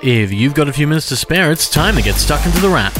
If you've got a few minutes to spare, it's time to get stuck into the wrap.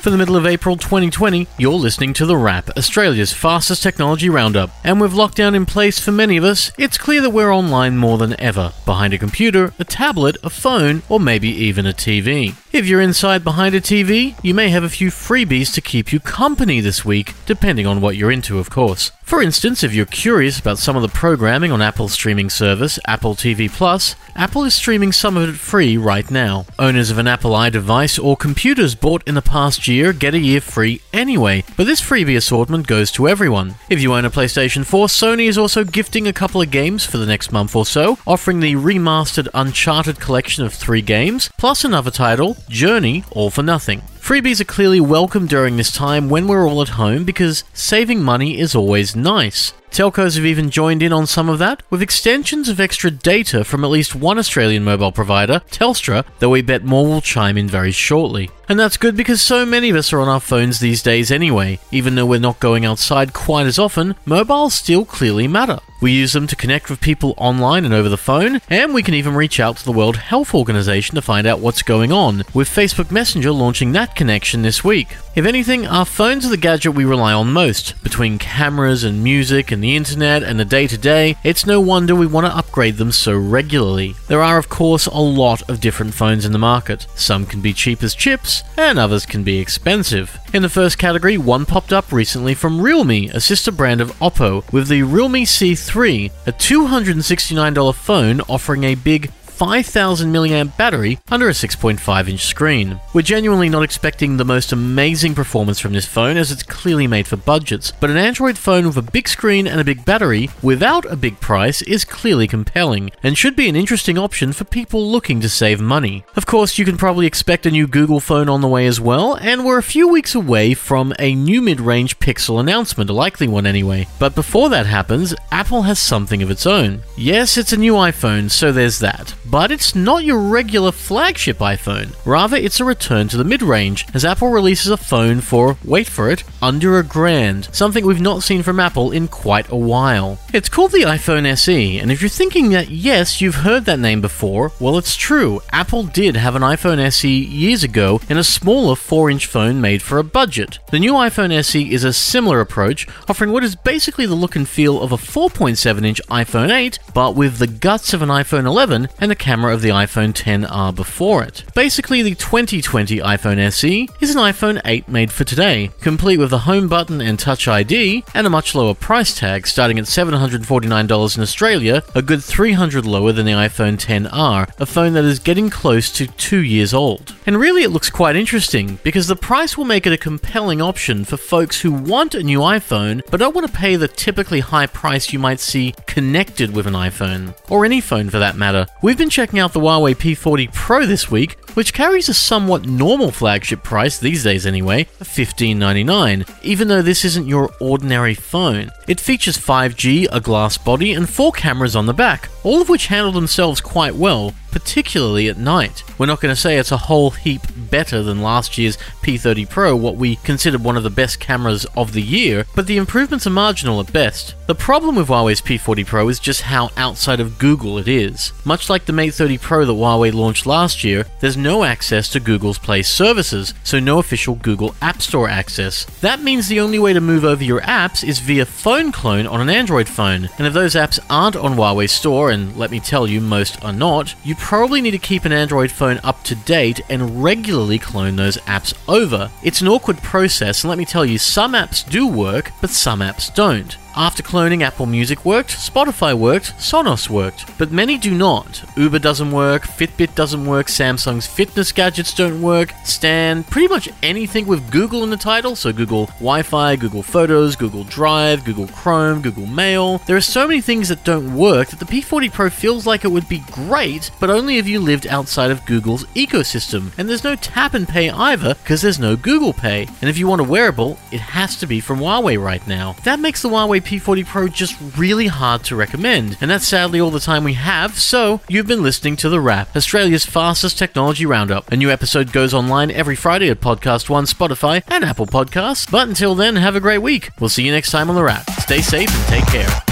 For the middle of April 2020, you're listening to The Wrap, Australia's fastest technology roundup. And with lockdown in place for many of us, it's clear that we're online more than ever, behind a computer, a tablet, a phone, or maybe even a TV. If you're inside behind a TV, you may have a few freebies to keep you company this week, depending on what you're into, of course. For instance, if you're curious about some of the programming on Apple's streaming service, Apple TV Plus, Apple is streaming some of it free right now. Owners of an Apple iDevice or computers bought in the past year get a year free anyway, but this freebie assortment goes to everyone. If you own a PlayStation 4, Sony is also gifting a couple of games for the next month or so, offering the remastered Uncharted collection of three games, plus another title, Journey, all for nothing. Freebies are clearly welcome during this time when we're all at home because saving money is always nice. Telcos have even joined in on some of that with extensions of extra data from at least one Australian mobile provider, Telstra, though we bet more will chime in very shortly. And that's good because so many of us are on our phones these days anyway. Even though we're not going outside quite as often, mobiles still clearly matter. We use them to connect with people online and over the phone, and we can even reach out to the World Health Organization to find out what's going on, with Facebook Messenger launching that connection this week. If anything, our phones are the gadget we rely on most. Between cameras and music and the internet and the day to day, it's no wonder we want to upgrade them so regularly. There are, of course, a lot of different phones in the market. Some can be cheap as chips, and others can be expensive. In the first category, one popped up recently from Realme, a sister brand of Oppo, with the Realme C3, a $269 phone offering a big 5000 mAh battery under a 6.5 inch screen. We're genuinely not expecting the most amazing performance from this phone as it's clearly made for budgets, but an Android phone with a big screen and a big battery without a big price is clearly compelling and should be an interesting option for people looking to save money. Of course, you can probably expect a new Google phone on the way as well, and we're a few weeks away from a new mid range Pixel announcement, a likely one anyway. But before that happens, Apple has something of its own. Yes, it's a new iPhone, so there's that but it's not your regular flagship iPhone. Rather, it's a return to the mid range, as Apple releases a phone for, wait for it, under a grand, something we've not seen from Apple in quite a while. It's called the iPhone SE, and if you're thinking that yes, you've heard that name before, well, it's true. Apple did have an iPhone SE years ago in a smaller 4 inch phone made for a budget. The new iPhone SE is a similar approach, offering what is basically the look and feel of a 4.7 inch iPhone 8, but with the guts of an iPhone 11 and the camera of the iPhone 10R before it. Basically, the 2020 iPhone SE is an iPhone 8 made for today, complete with a home button and Touch ID, and a much lower price tag, starting at $749 in Australia, a good 300 lower than the iPhone 10R, a phone that is getting close to two years old. And really, it looks quite interesting because the price will make it a compelling option for folks who want a new iPhone but don't want to pay the typically high price you might see connected with an iPhone, or any phone for that matter. We've been checking out the Huawei P40 Pro this week, which carries a somewhat normal flagship price these days anyway, of $15.99, even though this isn't your ordinary phone. It features 5G, a glass body, and four cameras on the back, all of which handle themselves quite well, particularly at night. We're not going to say it's a whole heap better than last year's P30 Pro, what we considered one of the best cameras of the year, but the improvements are marginal at best. The problem with Huawei's P40 Pro is just how outside of Google it is. Much like the Mate 30 Pro that Huawei launched last year, there's no access to Google's Play services, so no official Google App Store access. That means the only way to move over your apps is via phone clone on an Android phone, and if those apps aren't on Huawei's store, and let me tell you, most are not, you probably need to keep an Android phone up to date and regularly clone those apps over. It's an awkward process, and let me tell you, some apps do work, but some apps don't. After cloning, Apple Music worked, Spotify worked, Sonos worked, but many do not. Uber doesn't work, Fitbit doesn't work, Samsung's fitness gadgets don't work, Stan, pretty much anything with Google in the title, so Google Wi Fi, Google Photos, Google Drive, Google Chrome, Google Mail. There are so many things that don't work that the P40 Pro feels like it would be great, but only if you lived outside of Google's ecosystem. And there's no tap and pay either, because there's no Google Pay. And if you want a wearable, it has to be from Huawei right now. That makes the Huawei P40 Pro just really hard to recommend. And that's sadly all the time we have, so you've been listening to The Wrap, Australia's fastest technology roundup. A new episode goes online every Friday at Podcast One, Spotify, and Apple Podcasts. But until then, have a great week. We'll see you next time on The Wrap. Stay safe and take care.